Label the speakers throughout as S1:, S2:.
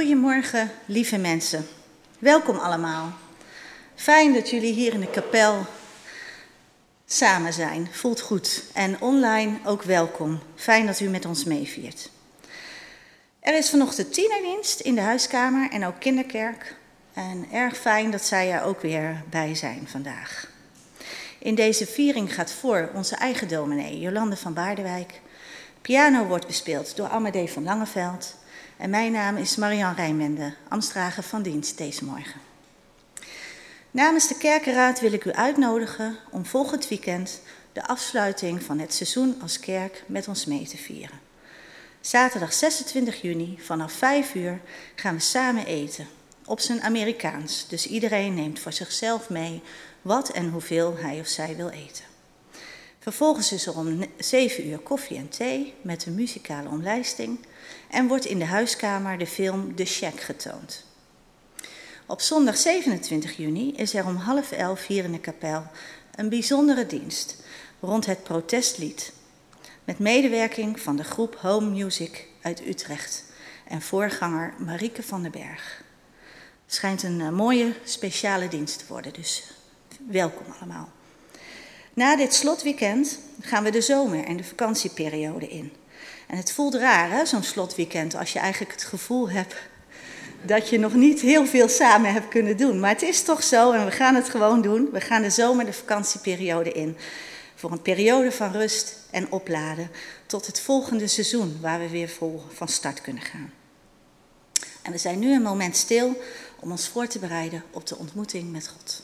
S1: Goedemorgen, lieve mensen. Welkom allemaal. Fijn dat jullie hier in de kapel samen zijn. Voelt goed. En online ook welkom. Fijn dat u met ons meeviert. Er is vanochtend tienerdienst in de huiskamer en ook kinderkerk. En erg fijn dat zij er ook weer bij zijn vandaag. In deze viering gaat voor onze eigen dominee, Jolande van Baardewijk. Piano wordt bespeeld door Amadee van Langeveld. En mijn naam is Marian Rijmende, Amstrager van dienst deze morgen. Namens de Kerkenraad wil ik u uitnodigen om volgend weekend de afsluiting van het seizoen als kerk met ons mee te vieren. Zaterdag 26 juni vanaf 5 uur gaan we samen eten. Op zijn Amerikaans, dus iedereen neemt voor zichzelf mee wat en hoeveel hij of zij wil eten. Vervolgens is er om 7 uur koffie en thee met een muzikale omlijsting en wordt in de huiskamer de film The Shack getoond. Op zondag 27 juni is er om half elf hier in de kapel een bijzondere dienst rond het protestlied. Met medewerking van de groep Home Music uit Utrecht en voorganger Marieke van den Berg. Het schijnt een eh, mooie speciale dienst te worden, dus welkom allemaal. Na dit slotweekend gaan we de zomer- en de vakantieperiode in. En het voelt raar, hè, zo'n slotweekend, als je eigenlijk het gevoel hebt dat je nog niet heel veel samen hebt kunnen doen. Maar het is toch zo en we gaan het gewoon doen. We gaan de zomer- de vakantieperiode in. Voor een periode van rust en opladen tot het volgende seizoen waar we weer vol van start kunnen gaan. En we zijn nu een moment stil om ons voor te bereiden op de ontmoeting met God.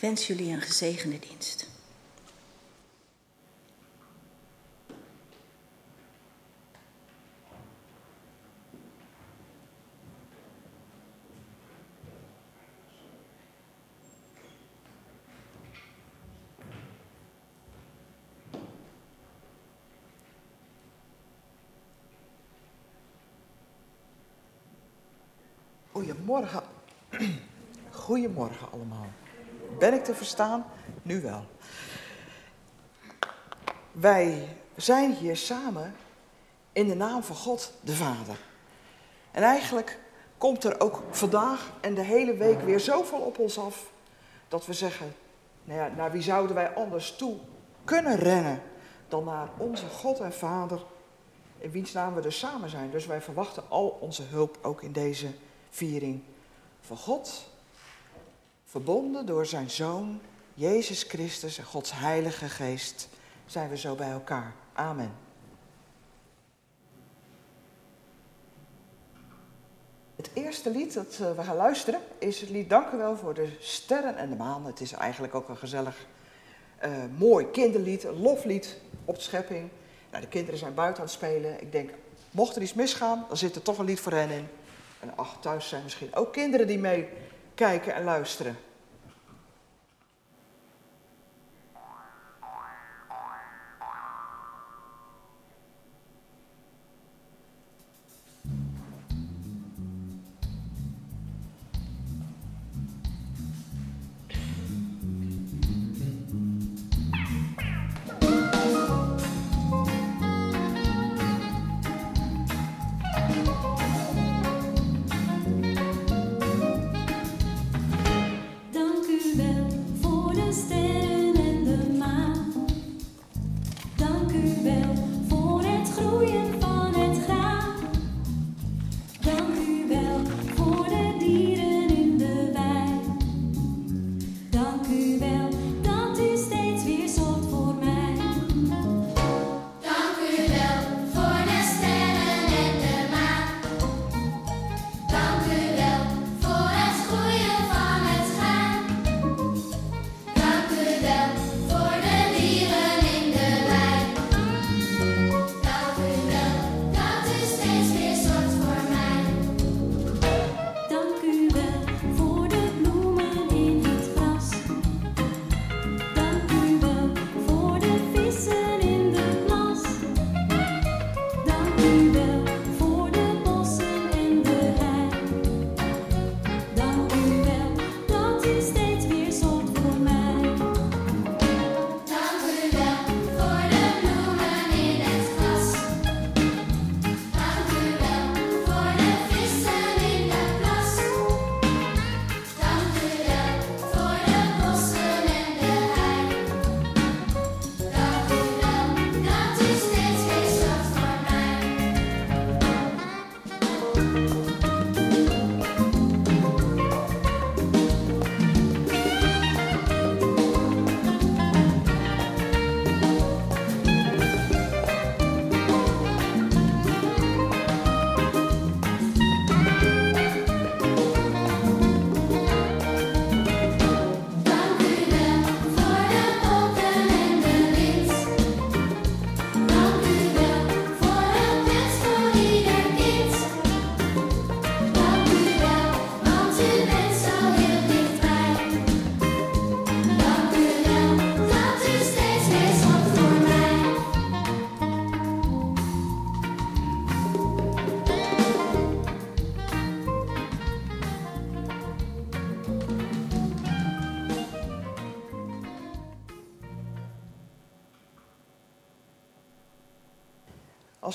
S1: Wens jullie een gezegende dienst.
S2: Goedemorgen. Goedemorgen allemaal. Ben ik te verstaan? Nu wel. Wij zijn hier samen in de naam van God de Vader. En eigenlijk komt er ook vandaag en de hele week weer zoveel op ons af dat we zeggen, nou ja, naar wie zouden wij anders toe kunnen rennen dan naar onze God en Vader, in wiens naam we dus samen zijn. Dus wij verwachten al onze hulp ook in deze viering van God Verbonden door zijn Zoon, Jezus Christus en Gods Heilige Geest, zijn we zo bij elkaar. Amen. Het eerste lied dat eh, we gaan luisteren is het lied Dank u wel voor de sterren en de maan. Het is eigenlijk ook een gezellig, uh, mooi kinderlied, een loflied op de schepping. Nou, de kinderen zijn buiten aan het spelen. Ik denk, mocht er iets misgaan, dan zit er toch een lied voor hen in. En ach, thuis zijn misschien ook kinderen die mee kijken en luisteren.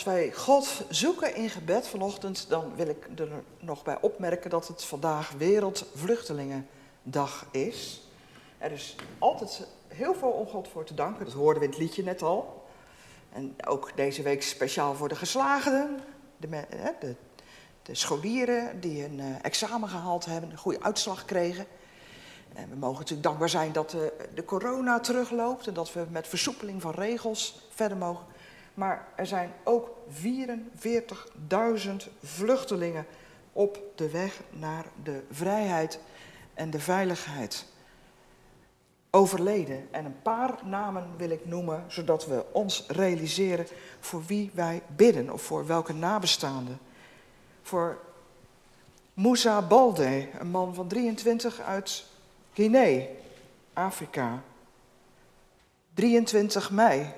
S2: Als wij God zoeken in gebed vanochtend, dan wil ik er nog bij opmerken dat het vandaag Wereldvluchtelingendag is. Er is altijd heel veel om God voor te danken, dat hoorden we in het liedje net al. En ook deze week speciaal voor de geslagenen, de, de, de scholieren die een eh, examen gehaald hebben, een goede uitslag kregen. En we mogen natuurlijk dankbaar zijn dat de, de corona terugloopt en dat we met versoepeling van regels verder mogen. Maar er zijn ook 44.000 vluchtelingen op de weg naar de vrijheid en de veiligheid overleden. En een paar namen wil ik noemen, zodat we ons realiseren voor wie wij bidden of voor welke nabestaanden. Voor Moussa Balde, een man van 23 uit Guinea, Afrika. 23 mei,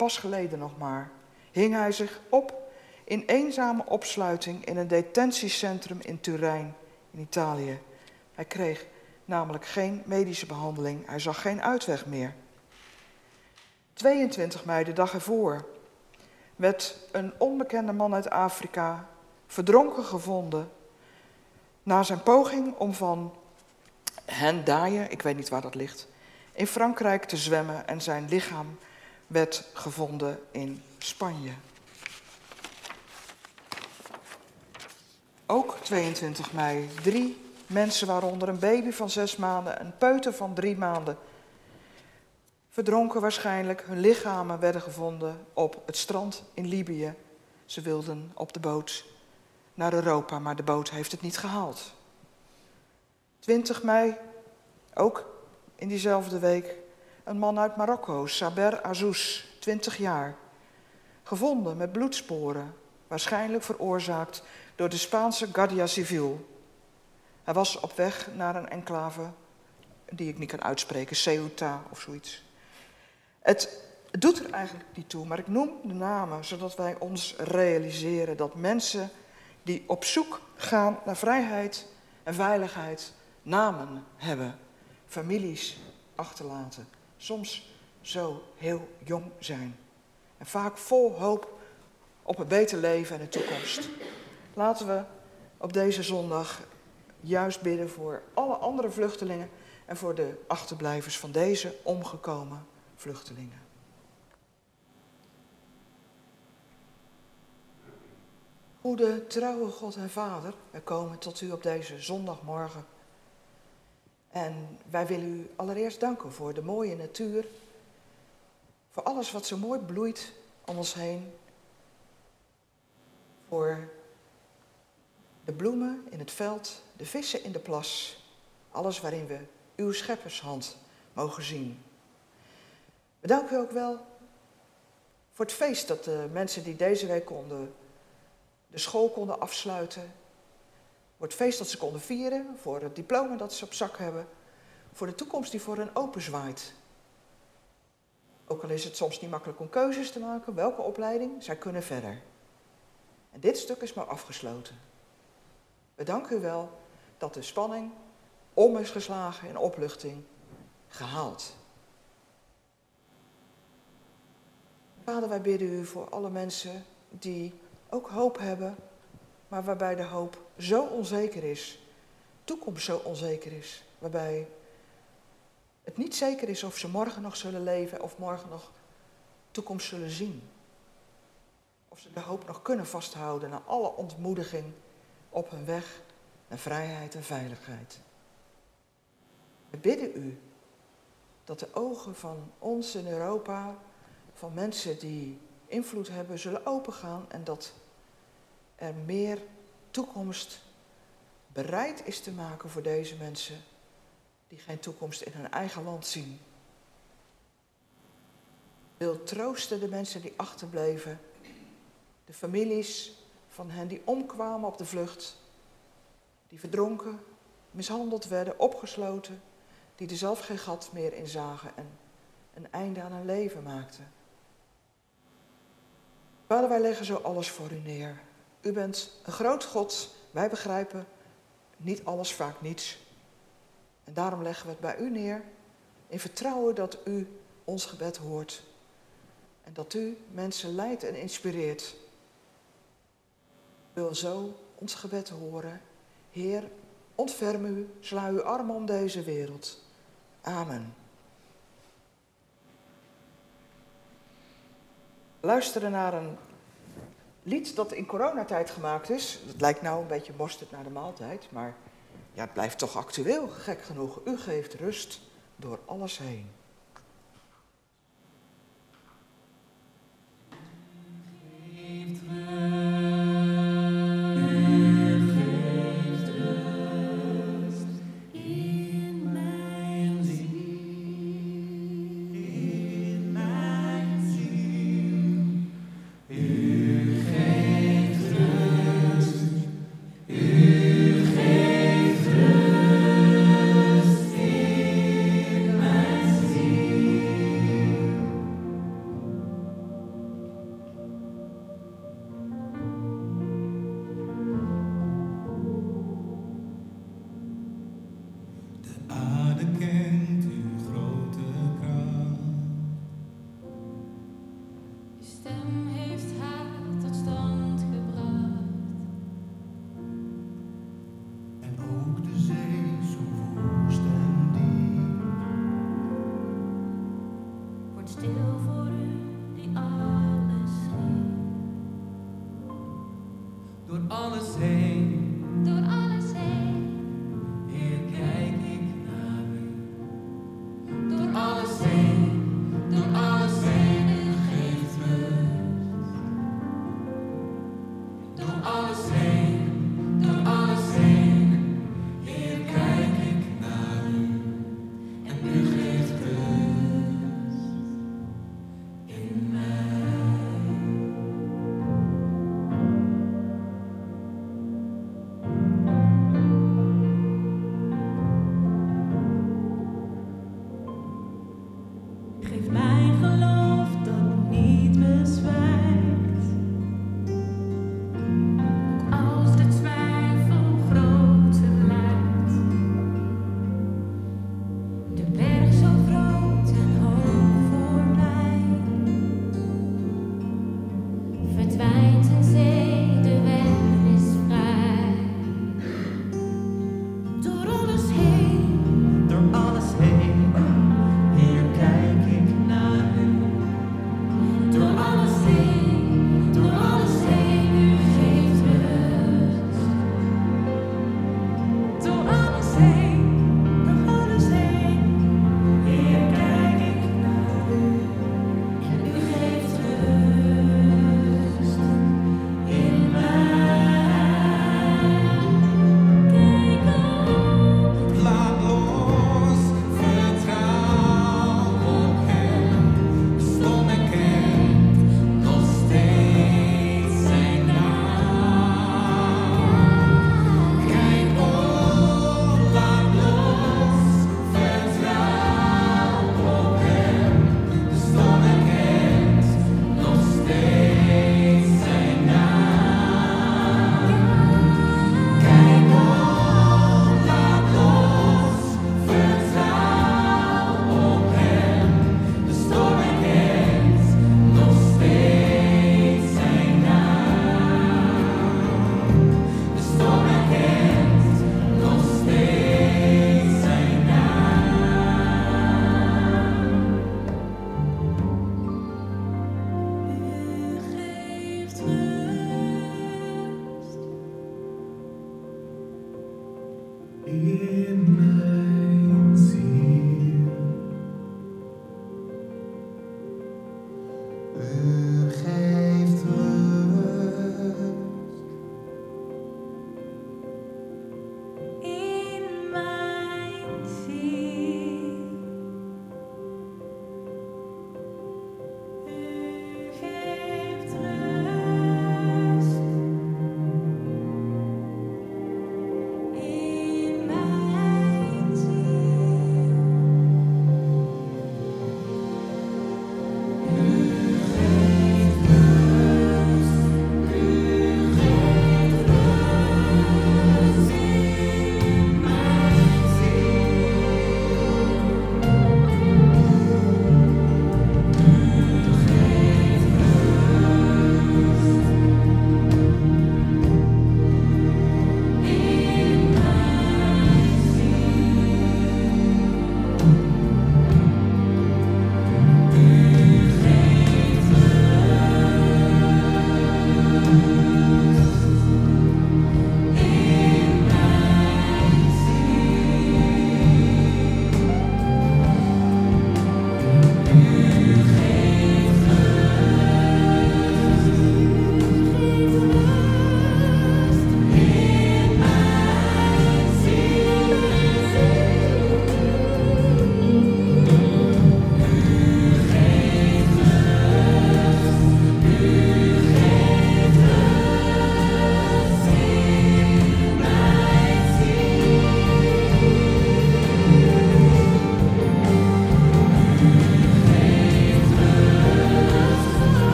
S2: pas geleden nog maar, hing hij zich op in eenzame opsluiting in een detentiecentrum in Turijn, in Italië. Hij kreeg namelijk geen medische behandeling, hij zag geen uitweg meer. 22 mei, de dag ervoor, werd een onbekende man uit Afrika verdronken gevonden na zijn poging om van Hendaye, ik weet niet waar dat ligt, in Frankrijk te zwemmen en zijn lichaam werd gevonden in Spanje. Ook 22 mei, drie mensen, waaronder een baby van zes maanden, een peuter van drie maanden, verdronken waarschijnlijk. Hun lichamen werden gevonden op het strand in Libië. Ze wilden op de boot naar Europa, maar de boot heeft het niet gehaald. 20 mei, ook in diezelfde week, een man uit Marokko, Saber Azouz, 20 jaar. Gevonden met bloedsporen, waarschijnlijk veroorzaakt door de Spaanse Guardia Civil. Hij was op weg naar een enclave die ik niet kan uitspreken, Ceuta of zoiets. Het doet er eigenlijk niet toe, maar ik noem de namen zodat wij ons realiseren dat mensen die op zoek gaan naar vrijheid en veiligheid namen hebben, families achterlaten, soms zo heel jong zijn en vaak vol hoop op een beter leven en een toekomst. Laten we op deze zondag juist bidden voor alle andere vluchtelingen en voor de achterblijvers van deze omgekomen vluchtelingen. Goede, trouwe God en Vader, wij komen tot u op deze zondagmorgen. En wij willen u allereerst danken voor de mooie natuur, voor alles wat zo mooi bloeit om ons heen, voor de bloemen in het veld, de vissen in de plas, alles waarin we uw scheppershand mogen zien. We danken u ook wel voor het feest dat de mensen die deze week konden, de school konden afsluiten. Voor het feest dat ze konden vieren, voor het diploma dat ze op zak hebben, voor de toekomst die voor hen openzwaait. Ook al is het soms niet makkelijk om keuzes te maken, welke opleiding, zij kunnen verder. En dit stuk is maar afgesloten. We danken u wel dat de spanning om is geslagen in opluchting gehaald. Vader, wij bidden u voor alle mensen die ook hoop hebben, maar waarbij de hoop zo onzeker is, toekomst zo onzeker is, waarbij het niet zeker is of ze morgen nog zullen leven of morgen nog toekomst zullen zien. Of ze de hoop nog kunnen vasthouden na alle ontmoediging op hun weg naar vrijheid en veiligheid. We bidden u dat de ogen van ons in Europa, van mensen die invloed hebben, zullen opengaan en dat er meer toekomst bereid is te maken voor deze mensen die geen toekomst in hun eigen land zien. Wil troosten de mensen die achterbleven, de families van hen die omkwamen op de vlucht, die verdronken, mishandeld werden, opgesloten, die er zelf geen gat meer in zagen en een einde aan hun leven maakten. Vader, wij leggen zo alles voor u neer. U bent een groot God, wij begrijpen niet alles, vaak niets. En daarom leggen we het bij u neer in vertrouwen dat u ons gebed hoort. En dat u mensen leidt en inspireert
S3: wil zo ons gebed horen. Heer, ontferm u, sla uw armen om deze wereld. Amen. Luisteren naar een lied dat in coronatijd gemaakt is. Het lijkt nou een beetje mosterd naar de maaltijd, maar ja, het blijft toch actueel, gek genoeg. U geeft rust door alles heen.
S4: Geeft rust.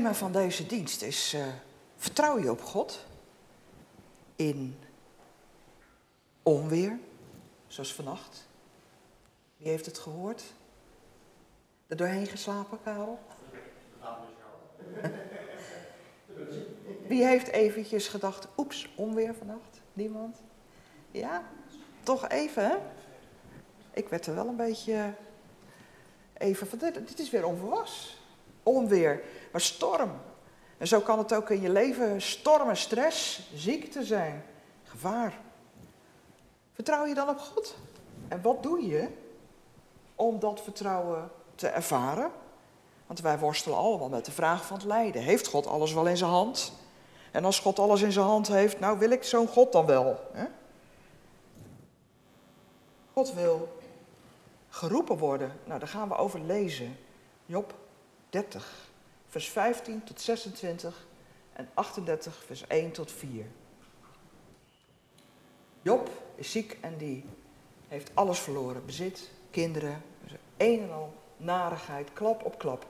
S2: Thema van deze dienst is eh, vertrouw je op God in onweer, zoals vannacht. Wie heeft het gehoord? Er doorheen geslapen, Karel? Wie heeft eventjes gedacht, oeps, onweer vannacht? Niemand? Ja? Toch even, hè? Ik werd er wel een beetje even van, dit, dit is weer onverwas. Onweer, maar storm. En zo kan het ook in je leven stormen, stress, ziekte zijn, gevaar. Vertrouw je dan op God? En wat doe je om dat vertrouwen te ervaren? Want wij worstelen allemaal met de vraag van het lijden. Heeft God alles wel in zijn hand? En als God alles in zijn hand heeft, nou wil ik zo'n God dan wel. Hè? God wil geroepen worden. Nou, daar gaan we over lezen. Job 30, vers 15 tot 26 en 38, vers 1 tot 4. Job is ziek en die heeft alles verloren. Bezit, kinderen, dus een en al narigheid, klap op klap.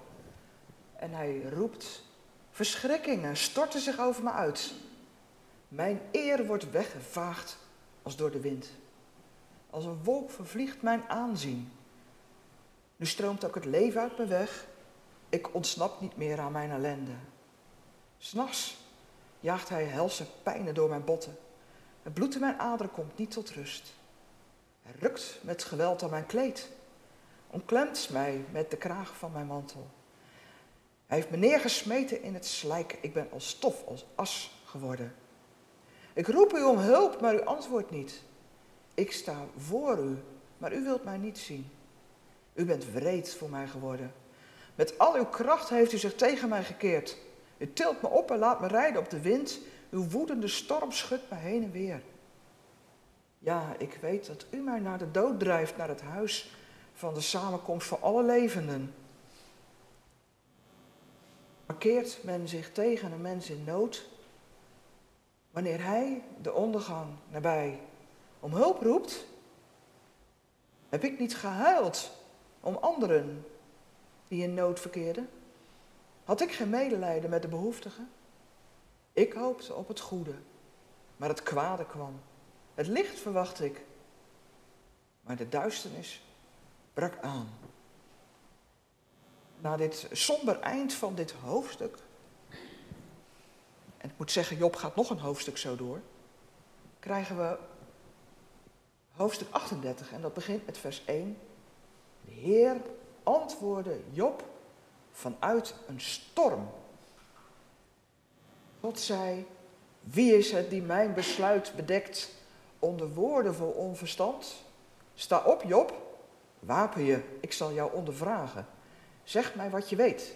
S2: En hij roept, verschrikkingen storten zich over me uit. Mijn eer wordt weggevaagd als door de wind. Als een wolk vervliegt mijn aanzien. Nu stroomt ook het leven uit me weg. Ik ontsnap niet meer aan mijn ellende. S'nachts jaagt hij helse pijnen door mijn botten. Het bloed in mijn aderen komt niet tot rust. Hij rukt met geweld aan mijn kleed. Omklemt mij met de kraag van mijn mantel. Hij heeft me neergesmeten in het slijk. Ik ben als stof, als as geworden. Ik roep u om hulp, maar u antwoordt niet. Ik sta voor u, maar u wilt mij niet zien. U bent wreed voor mij geworden. Met al uw kracht heeft u zich tegen mij gekeerd. U tilt me op en laat me rijden op de wind. Uw woedende storm schudt me heen en weer. Ja, ik weet dat u mij naar de dood drijft, naar het huis van de samenkomst van alle levenden. Markeert men zich tegen een mens in nood, wanneer hij de ondergang nabij om hulp roept? Heb ik niet gehuild om anderen die in nood verkeerden? Had ik geen medelijden met de behoeftigen? Ik hoopte op het goede, maar het kwade kwam. Het licht verwacht ik, maar de duisternis brak aan. Na dit somber eind van dit hoofdstuk, en ik moet zeggen, Job gaat nog een hoofdstuk zo door, krijgen we hoofdstuk 38 en dat begint met vers 1. De Heer antwoordde Job vanuit een storm. God zei, wie is het die mijn besluit bedekt onder woorden vol onverstand? Sta op, Job, wapen je, ik zal jou ondervragen. Zeg mij wat je weet.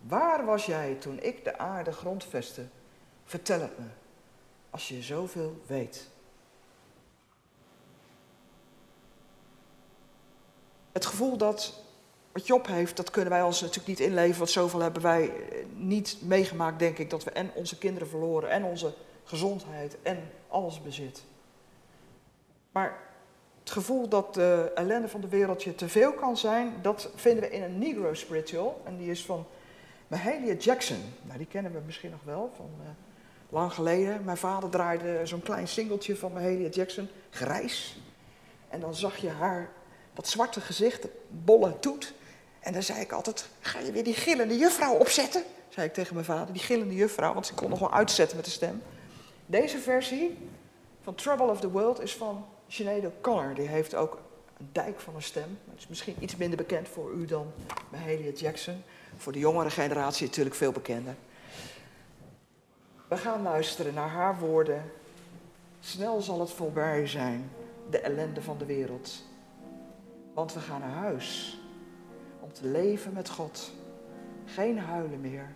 S2: Waar was jij toen ik de aarde grondvestte? Vertel het me, als je zoveel weet. Het gevoel dat wat Job heeft, dat kunnen wij ons natuurlijk niet inleven, want zoveel hebben wij eh, niet meegemaakt, denk ik, dat we en onze kinderen verloren, en onze gezondheid, en alles bezit. Maar het gevoel dat de ellende van de wereld je te veel kan zijn, dat vinden we in een Negro spiritual, en die is van Mahalia Jackson. Nou, die kennen we misschien nog wel, van uh, lang geleden. Mijn vader draaide zo'n klein singeltje van Mahalia Jackson, grijs. En dan zag je haar, dat zwarte gezicht, bolle toet. En dan zei ik altijd, ga je weer die gillende juffrouw opzetten? Zei ik tegen mijn vader, die gillende juffrouw, want ze kon nog wel uitzetten met de stem. Deze versie van Trouble of the World is van Sinead O'Connor. Die heeft ook een dijk van een stem. Het is misschien iets minder bekend voor u dan Mahalia Jackson. Voor de jongere generatie natuurlijk veel bekender. We gaan luisteren naar haar woorden. Snel zal het voorbij zijn, de ellende van de wereld. Want we gaan naar huis om te leven met God. Geen huilen meer.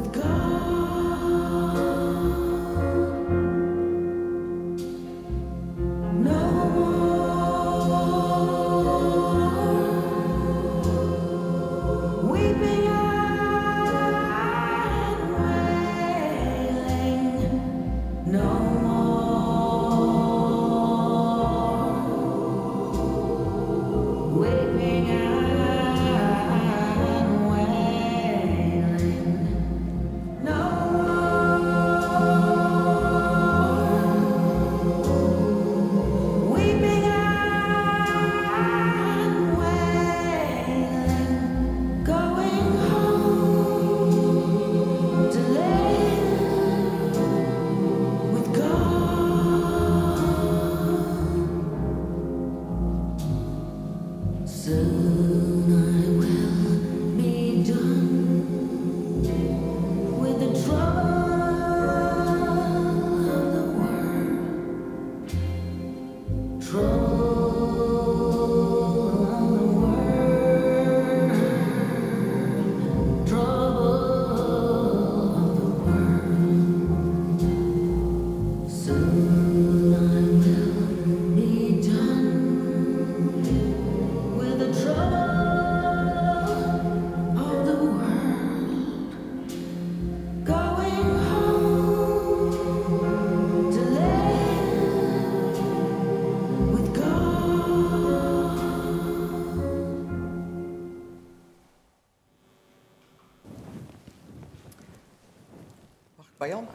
S5: With God.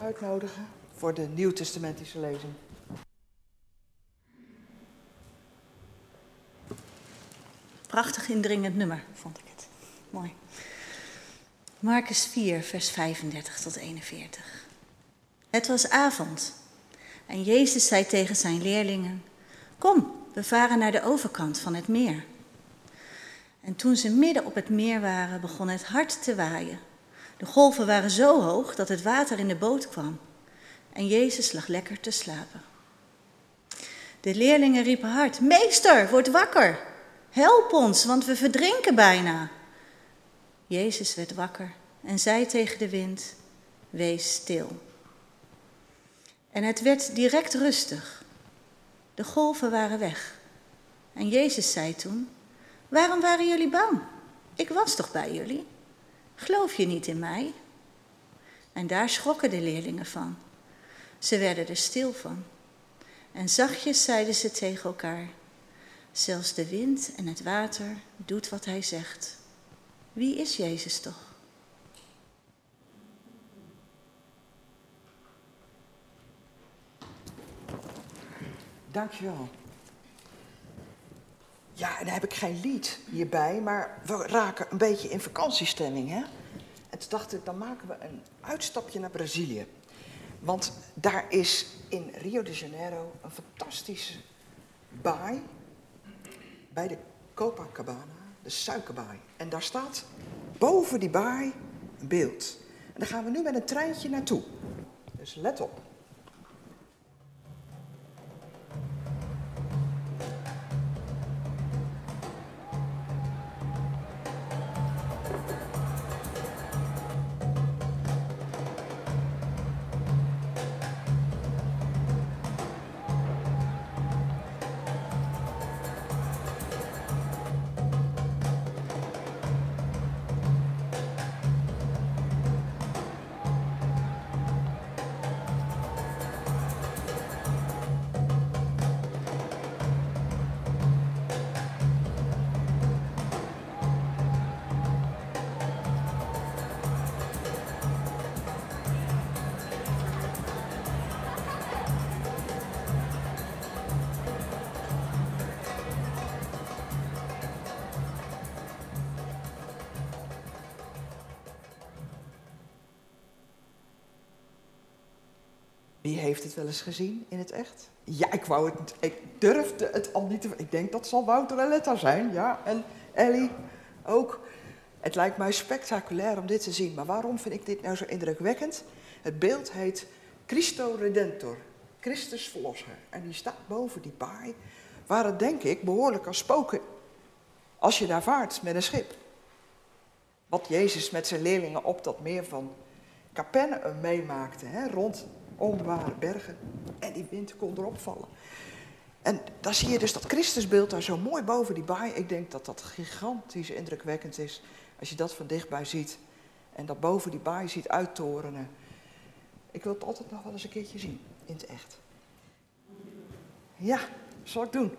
S2: Uitnodigen voor de Nieuwtestamentische lezing?
S1: Prachtig indringend nummer, vond ik het. Mooi. Marcus 4, vers 35 tot 41. Het was avond en Jezus zei tegen zijn leerlingen: Kom, we varen naar de overkant van het meer. En toen ze midden op het meer waren, begon het hard te waaien. De golven waren zo hoog dat het water in de boot kwam. En Jezus lag lekker te slapen. De leerlingen riepen hard: Meester, word wakker! Help ons, want we verdrinken bijna. Jezus werd wakker en zei tegen de wind: Wees stil. En het werd direct rustig. De golven waren weg. En Jezus zei toen: Waarom waren jullie bang? Ik was toch bij jullie? Geloof je niet in mij? En daar schrokken de leerlingen van. Ze werden er stil van. En zachtjes zeiden ze tegen elkaar: Zelfs de wind en het water doet wat hij zegt. Wie is Jezus toch?
S2: Dankjewel. Ja, en dan heb ik geen lied hierbij, maar we raken een beetje in vakantiestemming, hè? En toen dacht ik, dan maken we een uitstapje naar Brazilië. Want daar is in Rio de Janeiro een fantastische baai bij de Copacabana, de suikerbaai. En daar staat boven die baai een beeld. En daar gaan we nu met een treintje naartoe. Dus let op. Wie heeft het wel eens gezien in het echt? Ja, ik wou het, ik durfde het al niet te. Ik denk dat zal Wouter en Letta zijn, ja. En Ellie ook. Het lijkt mij spectaculair om dit te zien. Maar waarom vind ik dit nou zo indrukwekkend? Het beeld heet Christo Redentor, Christus Verlosser. En die staat boven die baai, waar het denk ik behoorlijk kan spoken als je daar vaart met een schip. Wat Jezus met zijn leerlingen op dat meer van Capernaum meemaakte, hè, rond onbare bergen. En die wind kon erop vallen. En dan zie je dus dat Christusbeeld daar zo mooi boven die baai. Ik denk dat dat gigantisch indrukwekkend is als je dat van dichtbij ziet. En dat boven die baai ziet uittorenen. Ik wil het altijd nog wel eens een keertje zien, in het echt. Ja, zal ik doen.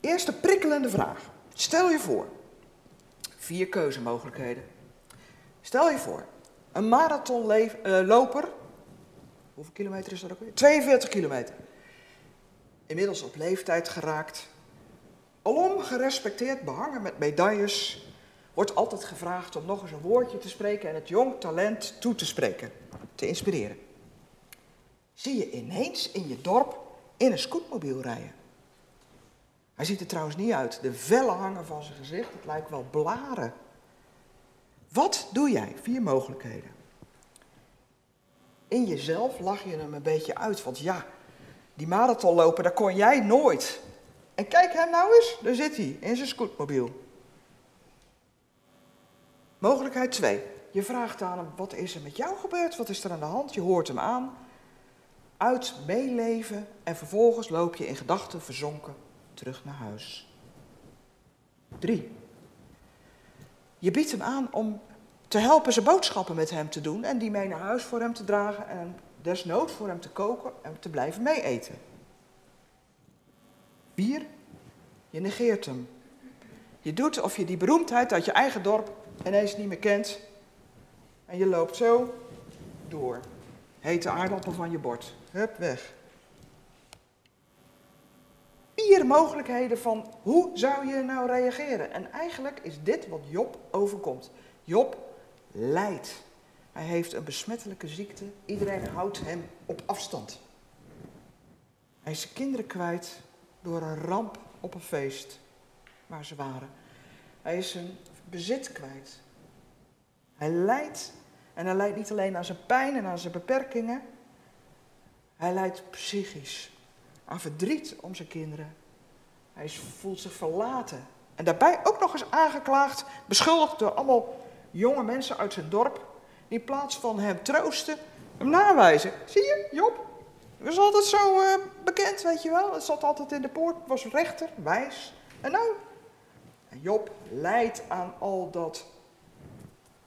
S2: Eerste prikkelende vraag. Stel je voor, vier keuzemogelijkheden. Stel je voor, een marathonloper, hoeveel kilometer is dat ook weer? 42 kilometer. Inmiddels op leeftijd geraakt, alom gerespecteerd, behangen met medailles, wordt altijd gevraagd om nog eens een woordje te spreken en het jong talent toe te spreken, te inspireren. Zie je ineens in je dorp in een scootmobiel rijden. Hij ziet er trouwens niet uit. De vellen hangen van zijn gezicht. Het lijkt wel blaren. Wat doe jij? Vier mogelijkheden. In jezelf lach je hem een beetje uit. Want ja, die marathonloper, daar kon jij nooit. En kijk hem nou eens, daar zit hij in zijn scootmobiel. Mogelijkheid 2. Je vraagt aan hem, wat is er met jou gebeurd? Wat is er aan de hand? Je hoort hem aan. Uit meeleven en vervolgens loop je in gedachten verzonken terug naar huis. 3. Je biedt hem aan om te helpen zijn boodschappen met hem te doen en die mee naar huis voor hem te dragen en desnoods voor hem te koken en te blijven meeeten. 4. Je negeert hem. Je doet of je die beroemdheid uit je eigen dorp ineens niet meer kent en je loopt zo door. Hete aardappel van je bord. Hup, weg. Vier mogelijkheden van hoe zou je nou reageren. En eigenlijk is dit wat Job overkomt. Job lijdt. Hij heeft een besmettelijke ziekte. Iedereen houdt hem op afstand. Hij is zijn kinderen kwijt door een ramp op een feest waar ze waren. Hij is zijn bezit kwijt. Hij lijdt. En hij lijdt niet alleen aan zijn pijn en aan zijn beperkingen. Hij lijdt psychisch aan verdriet om zijn kinderen. Hij voelt zich verlaten. En daarbij ook nog eens aangeklaagd, beschuldigd door allemaal jonge mensen uit zijn dorp. Die in plaats van hem troosten, hem nawijzen. Zie je, Job? Was altijd zo eh, bekend, weet je wel. Het zat altijd in de poort, was rechter, wijs. En nou, en Job lijdt aan al dat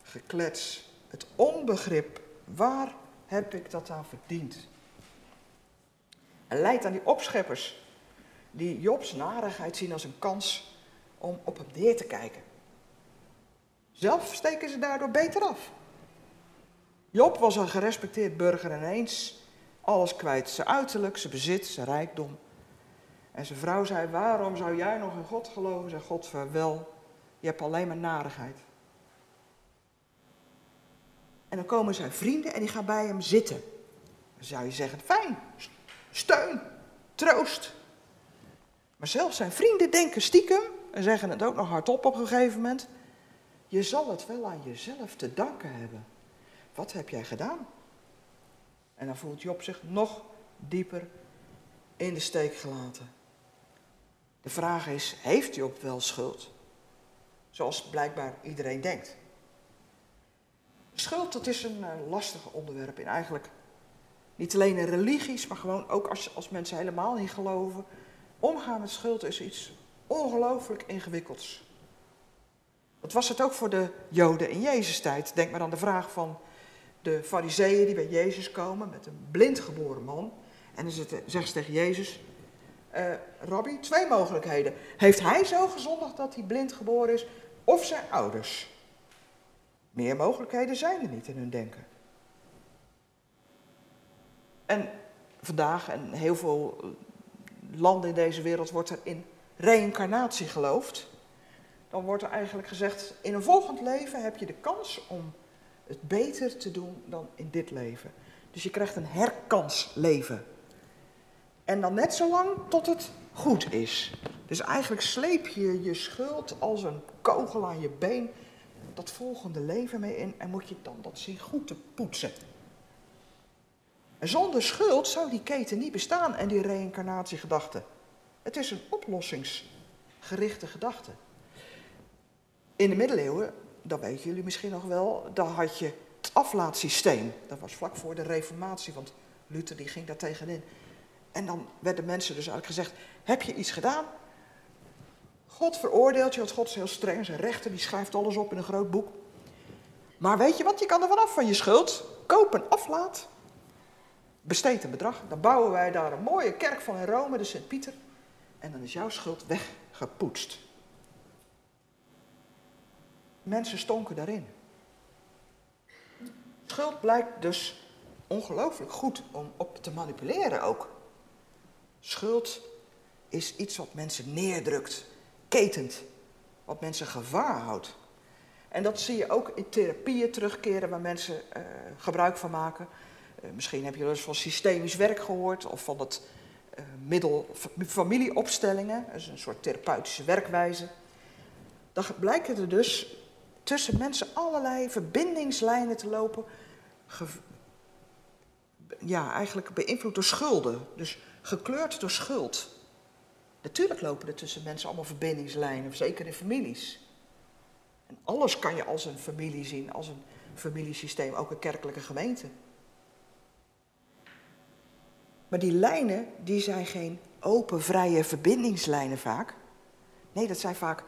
S2: geklets. Het onbegrip. Waar heb ik dat aan verdiend? En lijdt aan die opscheppers die Jobs narigheid zien als een kans om op hem neer te kijken. Zelf steken ze daardoor beter af. Job was een gerespecteerd burger en eens alles kwijt. Zijn uiterlijk, zijn bezit, zijn rijkdom. En zijn vrouw zei, waarom zou jij nog in God geloven? Zei God, wel, je hebt alleen maar narigheid. En dan komen zijn vrienden en die gaan bij hem zitten. Dan zou je zeggen, fijn, steun, troost. Maar zelfs zijn vrienden denken stiekem, en zeggen het ook nog hardop op een gegeven moment, je zal het wel aan jezelf te danken hebben. Wat heb jij gedaan? En dan voelt Job zich nog dieper in de steek gelaten. De vraag is, heeft Job wel schuld? Zoals blijkbaar iedereen denkt. Schuld, dat is een eh, lastig onderwerp in eigenlijk niet alleen in religies, maar gewoon ook als, als mensen helemaal niet geloven. Omgaan met schuld is iets ongelooflijk ingewikkelds. Wat was het ook voor de Joden in Jezus' tijd? Denk maar aan de vraag van de fariseeën die bij Jezus komen met een blind geboren man. En dan zeggen ze tegen Jezus, eh, Rabbi, twee mogelijkheden. Heeft hij zo gezondigd dat hij blind geboren is, of zijn ouders? Meer mogelijkheden zijn er niet in hun denken. En vandaag, en heel veel landen in deze wereld, wordt er in reïncarnatie geloofd. Dan wordt er eigenlijk gezegd, in een volgend leven heb je de kans om het beter te doen dan in dit leven. Dus je krijgt een herkansleven. En dan net zo lang tot het goed is. Dus eigenlijk sleep je je schuld als een kogel aan je been dat volgende leven mee in en moet je dan dat zien goed te poetsen. Zonder schuld zou die keten niet bestaan en die reïncarnatiegedachte. Het is een oplossingsgerichte gedachte. In de middeleeuwen, dat weten jullie misschien nog wel, daar had je het aflaatsysteem. Dat was vlak voor de reformatie, want Luther die ging daar tegenin. En dan werden mensen dus eigenlijk gezegd, heb je iets gedaan? God veroordeelt je, want God is heel streng. Zijn rechter die schrijft alles op in een groot boek. Maar weet je wat, je kan er vanaf van je schuld. Koop een aflaat. Besteed een bedrag. Dan bouwen wij daar een mooie kerk van in Rome, de Sint-Pieter. En dan is jouw schuld weggepoetst. Mensen stonken daarin. Schuld blijkt dus ongelooflijk goed om op te manipuleren ook. Schuld is iets wat mensen neerdrukt, ketent, wat mensen gevaar houdt. En dat zie je ook in therapieën terugkeren waar mensen eh, gebruik van maken. Eh, misschien heb je wel eens van systemisch werk gehoord of van het eh, middel familieopstellingen, dat is een soort therapeutische werkwijze. Dan blijken er dus tussen mensen allerlei verbindingslijnen te lopen, ja, eigenlijk beïnvloed door schulden, dus gekleurd door schuld. Natuurlijk lopen er tussen mensen allemaal verbindingslijnen, zeker in families. En alles kan je als een familie zien, als een familiesysteem, ook een kerkelijke gemeente. Maar die lijnen, die zijn geen open, vrije verbindingslijnen vaak. Nee, dat zijn vaak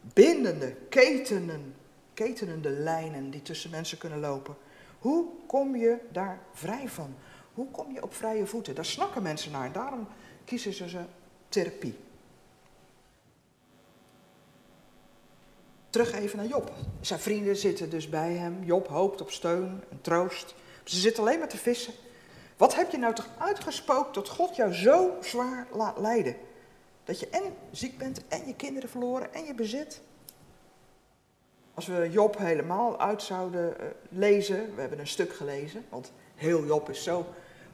S2: bindende, ketenen, ketenende lijnen die tussen mensen kunnen lopen. Hoe kom je daar vrij van? Hoe kom je op vrije voeten? Daar snakken mensen naar en daarom kiezen ze ze therapie. Terug even naar Job. Zijn vrienden zitten dus bij hem. Job hoopt op steun en troost. Ze zitten alleen maar te vissen. Wat heb je nou toch uitgespookt dat God jou zo zwaar laat lijden? Dat je en ziek bent en je kinderen verloren en je bezit. Als we Job helemaal uit zouden eh, lezen, we hebben een stuk gelezen, want heel Job is zo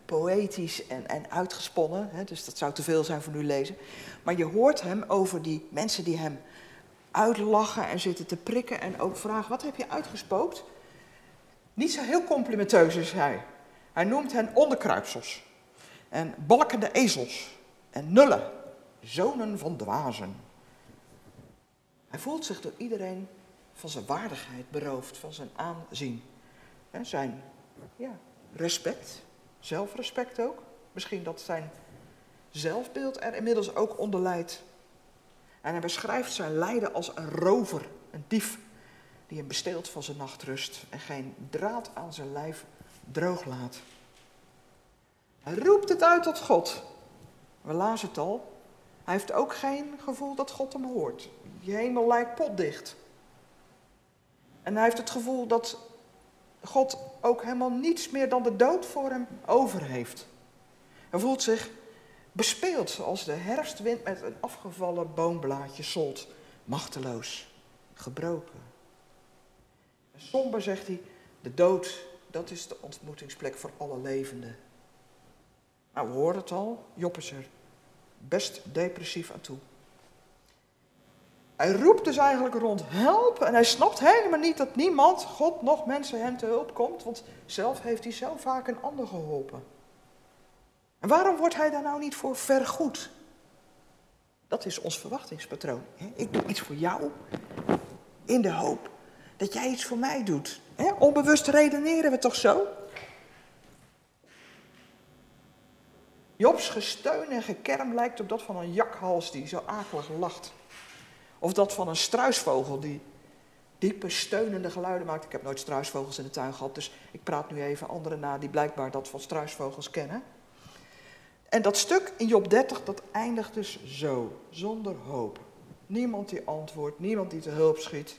S2: poëtisch en, en uitgesponnen, hè, dus dat zou te veel zijn voor nu lezen. Maar je hoort hem over die mensen die hem uitlachen en zitten te prikken en ook vragen, wat heb je uitgespookt? Niet zo heel complimenteus is hij. Hij noemt hen onderkruipsels en balkende ezels en nullen, zonen van dwazen. Hij voelt zich door iedereen van zijn waardigheid beroofd, van zijn aanzien. Hè, zijn ja, respect, zelfrespect ook. Misschien dat zijn zelfbeeld er inmiddels ook onder lijdt. En hij beschrijft zijn lijden als een rover, een dief, die hem besteelt van zijn nachtrust en geen draad aan zijn lijf droog laat. Hij roept het uit tot God. We lazen het al. Hij heeft ook geen gevoel dat God hem hoort. Je hemel lijkt potdicht. En hij heeft het gevoel dat God ook helemaal niets meer dan de dood voor hem over heeft. Hij voelt zich bespeeld zoals de herfstwind met een afgevallen boomblaadje solt. Machteloos, gebroken. En somber zegt hij, de dood, dat is de ontmoetingsplek voor alle levenden. Nou, we horen het al, Job is er best depressief aan toe. Hij roept dus eigenlijk rond help en hij snapt helemaal niet dat niemand, God nog mensen hem te hulp komt, want zelf heeft hij zo vaak een ander geholpen. En waarom wordt hij daar nou niet voor vergoed? Dat is ons verwachtingspatroon. Ik doe iets voor jou in de hoop dat jij iets voor mij doet. Onbewust redeneren we toch zo? Jobs gesteun en gekerm lijkt op dat van een jakhals die zo akelig lacht. Of dat van een struisvogel die diepe steunende geluiden maakt. Ik heb nooit struisvogels in de tuin gehad, dus ik praat nu even anderen na die blijkbaar dat van struisvogels kennen. En dat stuk in Job 30, dat eindigt dus zo, zonder hoop. Niemand die antwoordt, niemand die te hulp schiet.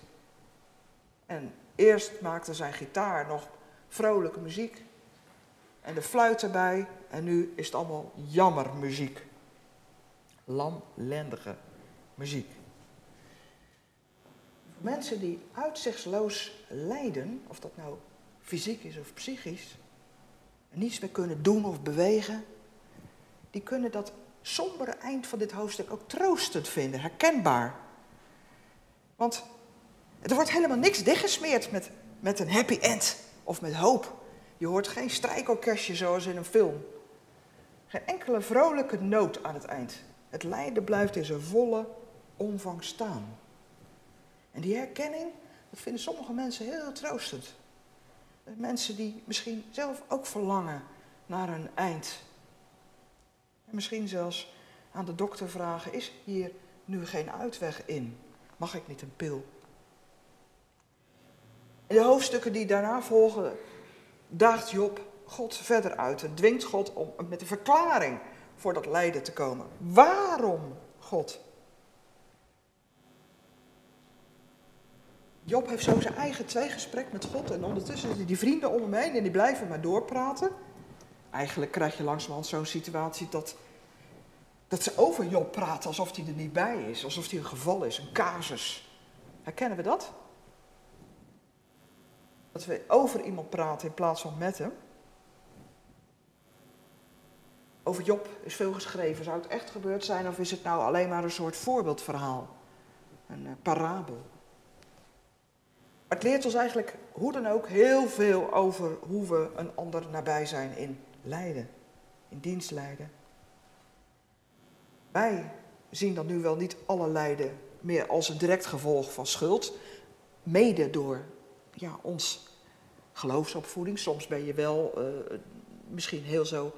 S2: En eerst maakte zijn gitaar nog vrolijke muziek. En de fluit erbij. En nu is het allemaal jammermuziek. Lamlendige muziek. Mensen die uitzichtsloos lijden, of dat nou fysiek is of psychisch, en niets meer kunnen doen of bewegen, die kunnen dat sombere eind van dit hoofdstuk ook troostend vinden, herkenbaar. Want er wordt helemaal niks dichtgesmeerd met, met een happy end of met hoop. Je hoort geen strijkorkestje zoals in een film. Geen enkele vrolijke noot aan het eind. Het lijden blijft in zijn volle omvang staan. En die herkenning, dat vinden sommige mensen heel troostend. Mensen die misschien zelf ook verlangen naar een eind. En misschien zelfs aan de dokter vragen, is hier nu geen uitweg in? Mag ik niet een pil? In de hoofdstukken die daarna volgen, daagt Job God verder uit en dwingt God om met een verklaring voor dat lijden te komen. Waarom God? Job heeft zo zijn eigen tweegesprek met God en ondertussen zitten die vrienden om hem heen en die blijven maar doorpraten. Eigenlijk krijg je langzamerhand zo'n situatie dat, dat ze over Job praten alsof hij er niet bij is, alsof hij een geval is, een casus. Herkennen we dat? Dat we over iemand praten in plaats van met hem. Over Job is veel geschreven. Zou het echt gebeurd zijn of is het nou alleen maar een soort voorbeeldverhaal? Een uh, parabel. Het leert ons eigenlijk hoe dan ook heel veel over hoe we een ander nabij zijn in lijden, in dienstlijden. Wij zien dan nu wel niet alle lijden meer als een direct gevolg van schuld, mede door ja, ons geloofsopvoeding. Soms ben je wel uh, misschien heel zo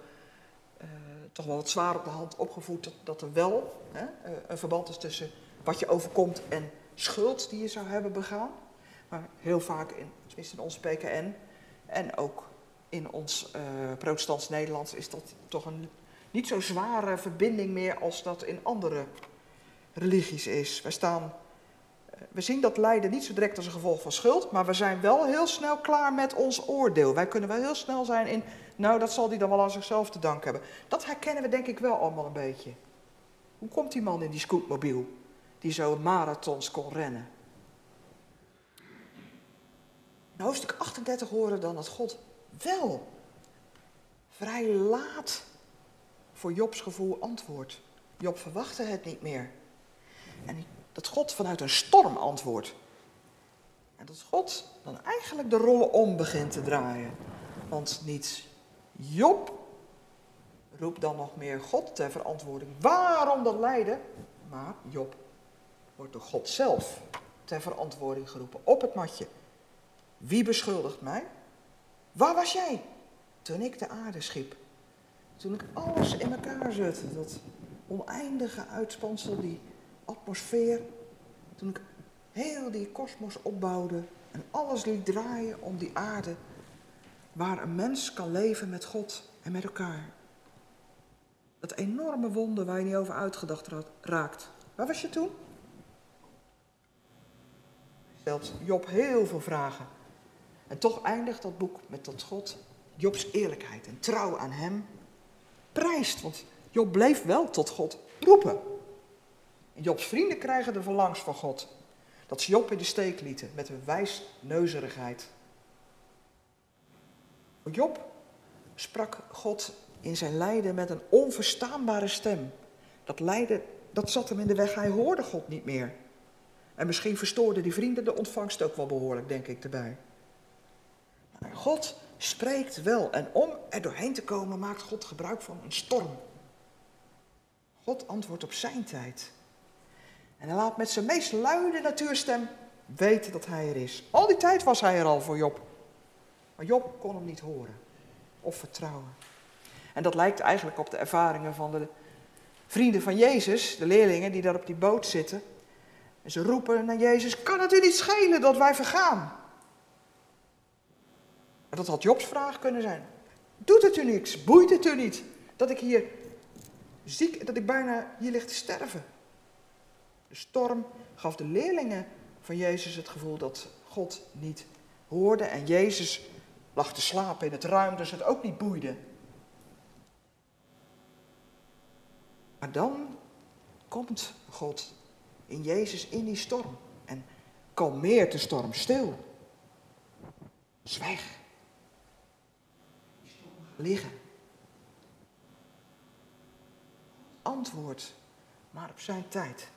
S2: uh, toch wel wat zwaar op de hand opgevoed dat, dat er wel hè, uh, een verband is tussen wat je overkomt en schuld die je zou hebben begaan. Maar heel vaak, in, tenminste in ons PKN en ook in ons protestants Nederlands, is dat toch een niet zo zware verbinding meer als dat in andere religies is. Wij staan, we zien dat lijden niet zo direct als een gevolg van schuld, maar we zijn wel heel snel klaar met ons oordeel. Wij kunnen wel heel snel zijn in, nou dat zal die dan wel aan zichzelf te danken hebben. Dat herkennen we denk ik wel allemaal een beetje. Hoe komt die man in die scootmobiel die zo marathons kon rennen? In hoofdstuk 38 horen dan dat God wel vrij laat voor Jobs gevoel antwoordt. Job verwachtte het niet meer. En dat God vanuit een storm antwoordt. En dat God dan eigenlijk de rollen om begint te draaien. Want niet Job roept dan nog meer God ter verantwoording. Waarom dat lijden? Maar Job wordt door God zelf ter verantwoording geroepen op het matje. Wie beschuldigt mij? Waar was jij toen ik de aarde schiep? Toen ik alles in elkaar zette, dat oneindige uitspansel, die atmosfeer. Toen ik heel die kosmos opbouwde en alles liet draaien om die aarde waar een mens kan leven met God en met elkaar. Dat enorme wonder waar je niet over uitgedacht raakt. Waar was je toen? Stelt Job heel veel vragen. En toch eindigt dat boek met dat God Jobs eerlijkheid en trouw aan hem prijst. Want Job bleef wel tot God roepen. Jobs vrienden krijgen de verlangs van God. Dat ze Job in de steek lieten met hun wijsneuzerigheid. Job sprak God in zijn lijden met een onverstaanbare stem. Dat lijden, dat zat hem in de weg, hij hoorde God niet meer. En misschien verstoorden die vrienden de ontvangst ook wel behoorlijk, denk ik erbij. Maar God spreekt wel en om er doorheen te komen maakt God gebruik van een storm. God antwoordt op zijn tijd. En hij laat met zijn meest luide natuurstem weten dat hij er is. Al die tijd was hij er al voor Job. Maar Job kon hem niet horen of vertrouwen. En dat lijkt eigenlijk op de ervaringen van de vrienden van Jezus, de leerlingen die daar op die boot zitten. En ze roepen naar Jezus, kan het u niet schelen dat wij vergaan? En dat had Jobs vraag kunnen zijn. Doet het u niks? Boeit het u niet dat ik hier ziek, dat ik bijna hier lig te sterven? De storm gaf de leerlingen van Jezus het gevoel dat God niet hoorde en Jezus lag te slapen in het ruim, dus het ook niet boeide. Maar dan komt God in Jezus in die storm en kalmeert de storm stil. Zwijg. Liggen. Antwoord, maar op zijn tijd.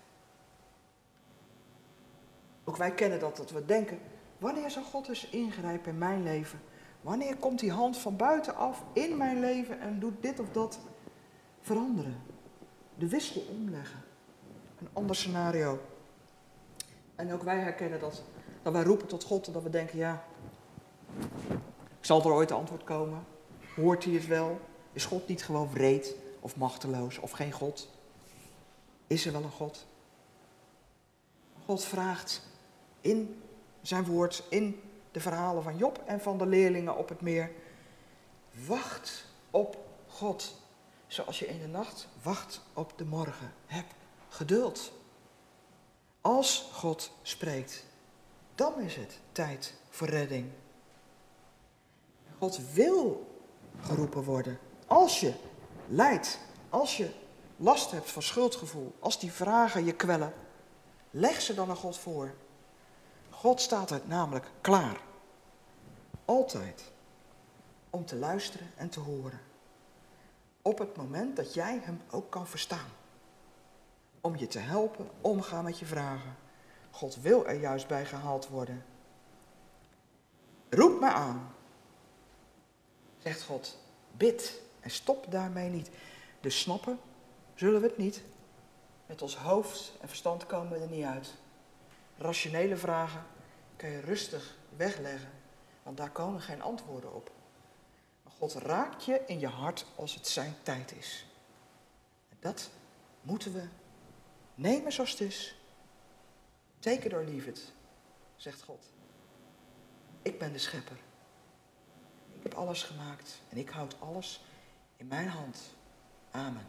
S2: Ook wij kennen dat, dat we denken, wanneer zal God eens ingrijpen in mijn leven? Wanneer komt die hand van buitenaf in mijn leven en doet dit of dat veranderen? De wissel omleggen. Een ander scenario. En ook wij herkennen dat, dat wij roepen tot God en dat we denken, ja, zal er ooit antwoord komen? Hoort hij het wel? Is God niet gewoon wreed of machteloos of geen God? Is er wel een God? God vraagt in zijn woord, in de verhalen van Job en van de leerlingen op het meer, wacht op God. Zoals je in de nacht wacht op de morgen. Heb geduld. Als God spreekt, dan is het tijd voor redding. God wil geroepen worden. Als je lijdt, als je last hebt van schuldgevoel, als die vragen je kwellen, leg ze dan aan God voor. God staat er namelijk klaar. Altijd. Om te luisteren en te horen. Op het moment dat jij hem ook kan verstaan. Om je te helpen omgaan met je vragen. God wil er juist bij gehaald worden. Roep me aan. Zegt God. Bid. En stop daarmee niet. Dus snappen zullen we het niet. Met ons hoofd en verstand komen we er niet uit. Rationele vragen kan je rustig wegleggen, want daar komen geen antwoorden op. Maar God raakt je in je hart als het zijn tijd is. En dat moeten we nemen zoals het is. Take it or zegt God. Ik ben de schepper. Ik heb alles gemaakt en ik houd alles in mijn hand. Amen.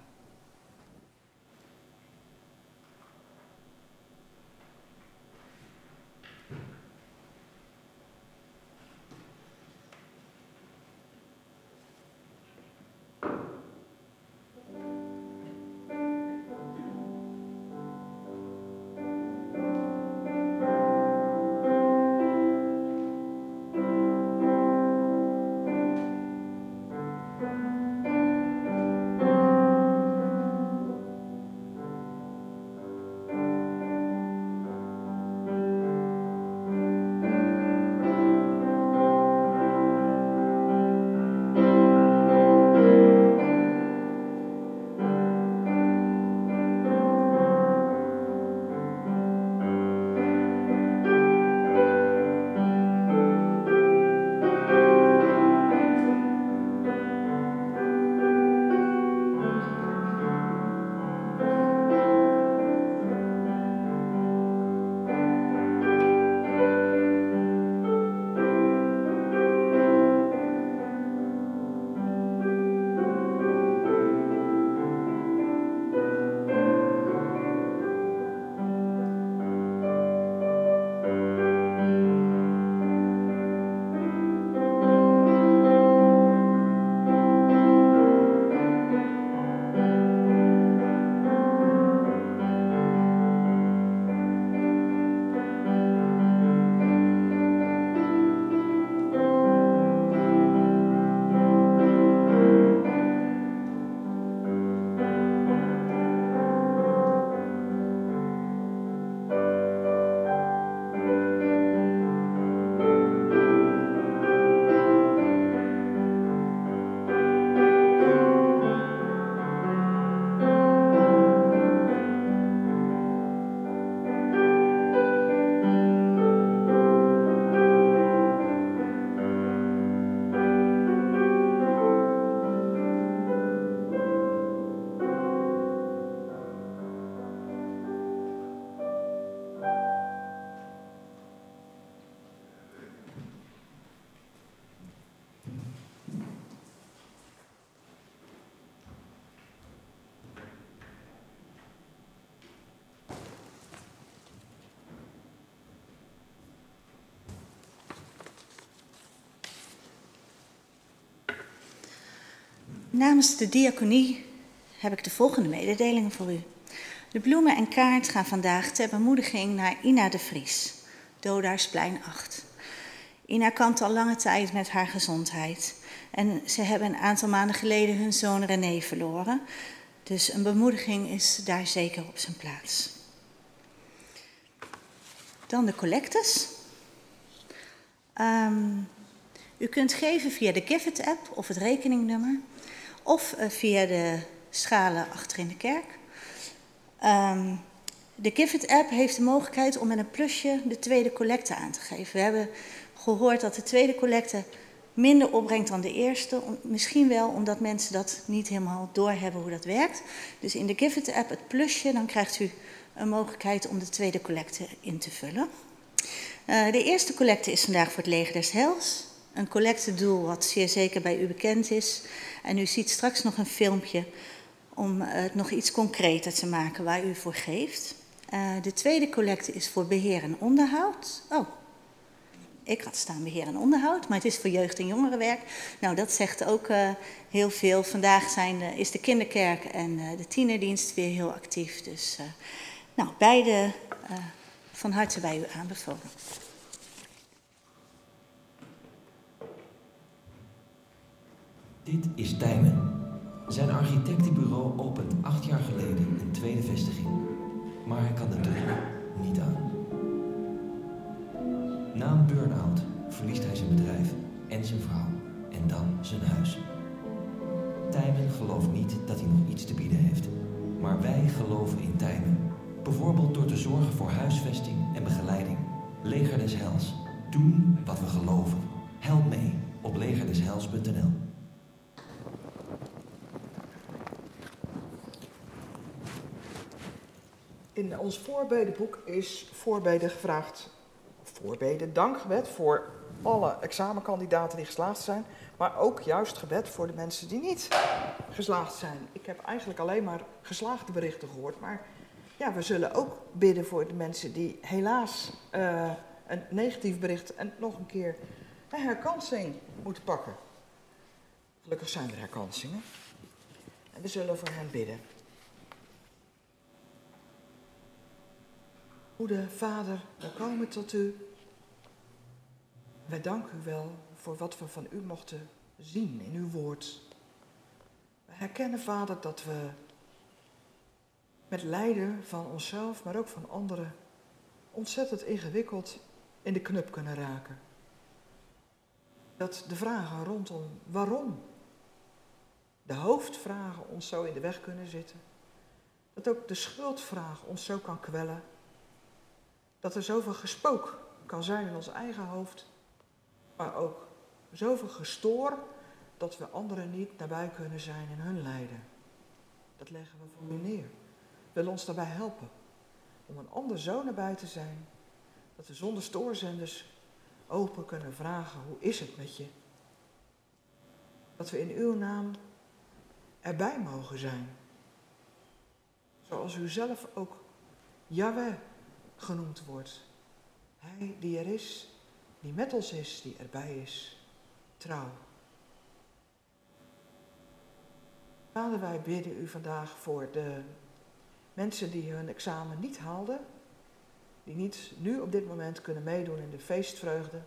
S1: Namens de diaconie heb ik de volgende mededelingen voor u. De bloemen en kaart gaan vandaag ter bemoediging naar Ina de Vries. Dodaarsplein 8. Ina kampt al lange tijd met haar gezondheid. En ze hebben een aantal maanden geleden hun zoon René verloren. Dus een bemoediging is daar zeker op zijn plaats. Dan de collectes. Ehm, u kunt geven via de Gifford-app of het rekeningnummer. Of uh, via de schalen achter in de kerk. Um, de Gifford-app heeft de mogelijkheid om met een plusje de tweede collecte aan te geven. We hebben gehoord dat de tweede collecte minder opbrengt dan de eerste. Misschien wel omdat mensen dat niet helemaal doorhebben hoe dat werkt. Dus in de Gifford-app het plusje, dan krijgt u een mogelijkheid om de tweede collecte in te vullen. Uh, de eerste collecte is vandaag voor het leger des Hels. Een collectedoel wat zeer zeker bij u bekend is. En u ziet straks nog een filmpje om het nog iets concreter te maken waar u voor geeft. Uh, de tweede collecte is voor beheer en onderhoud. Oh, ik had staan beheer en onderhoud, maar het is voor jeugd- en jongerenwerk. Nou, dat zegt ook uh, heel veel. Vandaag zijn is de kinderkerk en de tienerdienst weer heel actief. Dus nou, beide van harte bij u aanbevolen.
S6: Dit is Tijmen. Zijn architectenbureau opent acht jaar geleden een tweede vestiging. Maar hij kan deur niet aan. Na een burn-out verliest hij zijn bedrijf en zijn vrouw en dan zijn huis. Tijmen gelooft niet dat hij nog iets te bieden heeft. Maar wij geloven in Tijmen. Bijvoorbeeld door te zorgen voor huisvesting en begeleiding. Leger des Hels. Doen wat we geloven. Help mee op legerdeshels.nl.
S2: In ons voorbedenboek is voorbeden gevraagd, voorbeden, dankgebed voor alle examenkandidaten die geslaagd zijn, maar ook juist gebed voor de mensen die niet geslaagd zijn. Ik heb eigenlijk alleen maar geslaagde berichten gehoord, maar ja, we zullen ook bidden voor de mensen die helaas uh, een negatief bericht en nog een keer een herkansing moeten pakken. Gelukkig zijn er herkansingen. En we zullen voor hen bidden. Goede Vader, we komen tot u. Wij danken u wel voor wat we van u mochten zien in uw woord. We herkennen, Vader, dat we met lijden van onszelf, maar ook van anderen, ontzettend ingewikkeld in de knup kunnen raken. Dat de vragen rondom waarom, de hoofdvragen ons zo in de weg kunnen zitten. Dat ook de schuldvraag ons zo kan kwellen. Dat er zoveel gespook kan zijn in ons eigen hoofd, maar ook zoveel gestoor dat we anderen niet nabij kunnen zijn in hun lijden. Dat leggen we voor u neer. Wil ons daarbij helpen om een ander zo nabij te zijn dat we zonder stoorzenders open kunnen vragen: hoe is het met je? Dat we in uw naam erbij mogen zijn. Zoals u zelf ook Yahweh genoemd wordt. Hij die er is, die met ons is, die erbij is, trouw. Vader, wij bidden u vandaag voor de mensen die hun examen niet haalden, die niet nu op dit moment kunnen meedoen in de feestvreugde,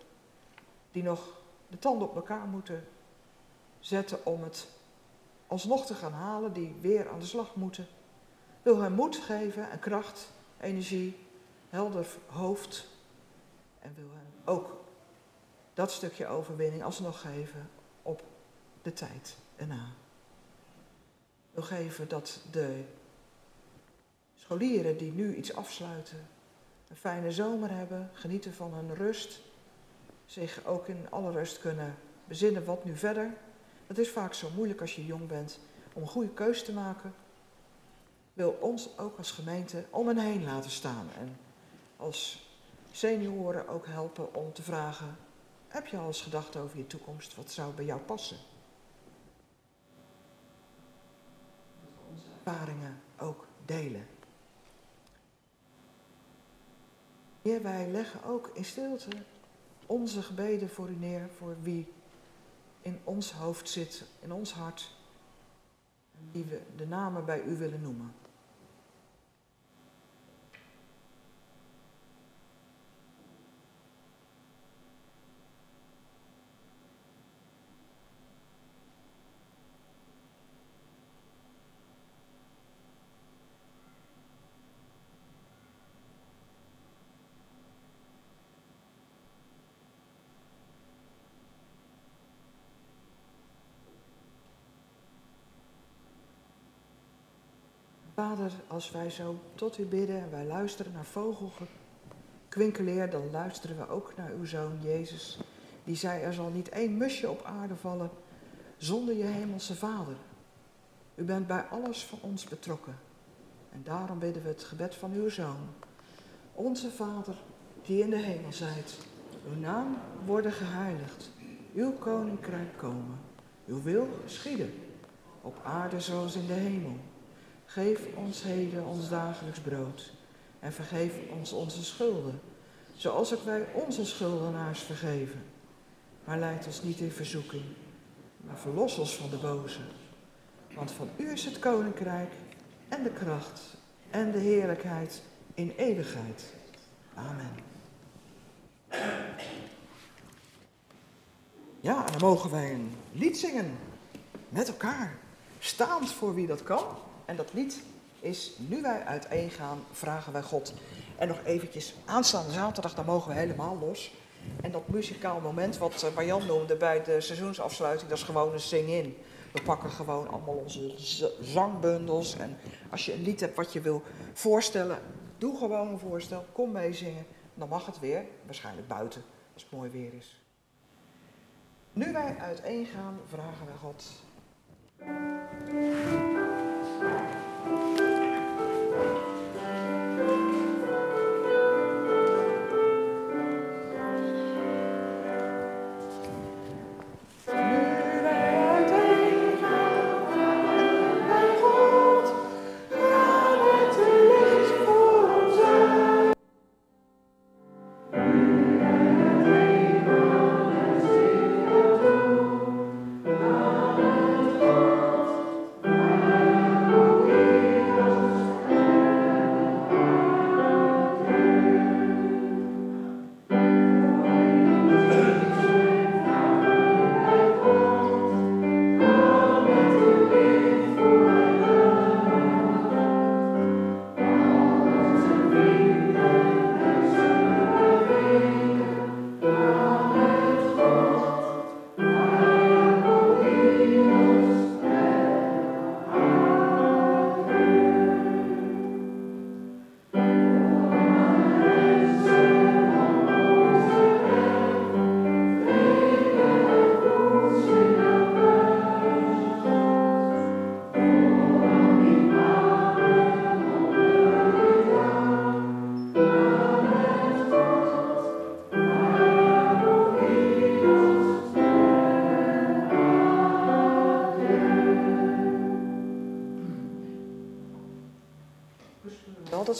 S2: die nog de tanden op elkaar moeten zetten om het alsnog te gaan halen, die weer aan de slag moeten. Wil hen moed geven en kracht, energie, helder hoofd en wil ook dat stukje overwinning alsnog geven op de tijd erna. Wil geven dat de scholieren die nu iets afsluiten, een fijne zomer hebben, genieten van hun rust, zich ook in alle rust kunnen bezinnen wat nu verder. Het is vaak zo moeilijk als je jong bent om een goede keus te maken. Wil ons ook als gemeente om hen heen laten staan en als senioren ook helpen om te vragen: heb je al eens gedacht over je toekomst? Wat zou bij jou passen? Onze ervaringen ook delen. Wij leggen ook in stilte onze gebeden voor u neer, voor wie in ons hoofd zit, in ons hart, die we de namen bij u willen noemen. Vader, als wij zo tot u bidden en wij luisteren naar vogelkwinkeleer, dan luisteren we ook naar uw zoon Jezus. Die zei, er zal niet één musje op aarde vallen zonder je hemelse Vader. U bent bij alles van ons betrokken. En daarom bidden we het gebed van uw zoon. Onze Vader, die in de hemel zijt, uw naam worden geheiligd. Uw koninkrijk komen. Uw wil geschieden. Op aarde zoals in de hemel. Geef ons heden ons dagelijks brood. En vergeef ons onze schulden. Zoals ook wij onze schuldenaars vergeven. Maar leid ons niet in verzoeking. Maar verlos ons van de boze. Want van u is het koninkrijk en de kracht en de heerlijkheid in eeuwigheid. Amen. Ja, en dan mogen wij een lied zingen met elkaar, staand voor wie dat kan. En dat lied is Nu wij uiteen gaan, vragen wij God. En nog eventjes, aanstaande zaterdag, dan mogen we helemaal los. En dat muzikaal moment wat eh, Marjan noemde bij de seizoensafsluiting, dat is gewoon een sing-in. We pakken gewoon allemaal onze zangbundels. En als je een lied hebt wat je wil voorstellen, doe gewoon een voorstel. Kom meezingen. Dan mag het weer, waarschijnlijk buiten, als het mooi weer is. Nu wij uiteen gaan, vragen wij God.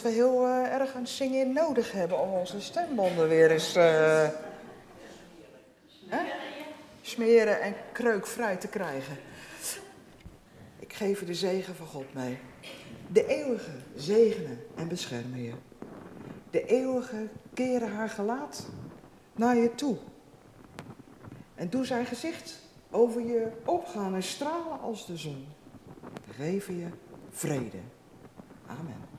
S2: We heel eh, erg een zingen nodig hebben om onze stembanden weer eens eh, smeren en kreukvrij te krijgen. Ik geef je de zegen van God mee. De eeuwige zegenen en beschermen je. De eeuwige keren haar gelaat naar je toe. En doe zijn gezicht over je opgaan en stralen als de zon. Geven je vrede. Amen.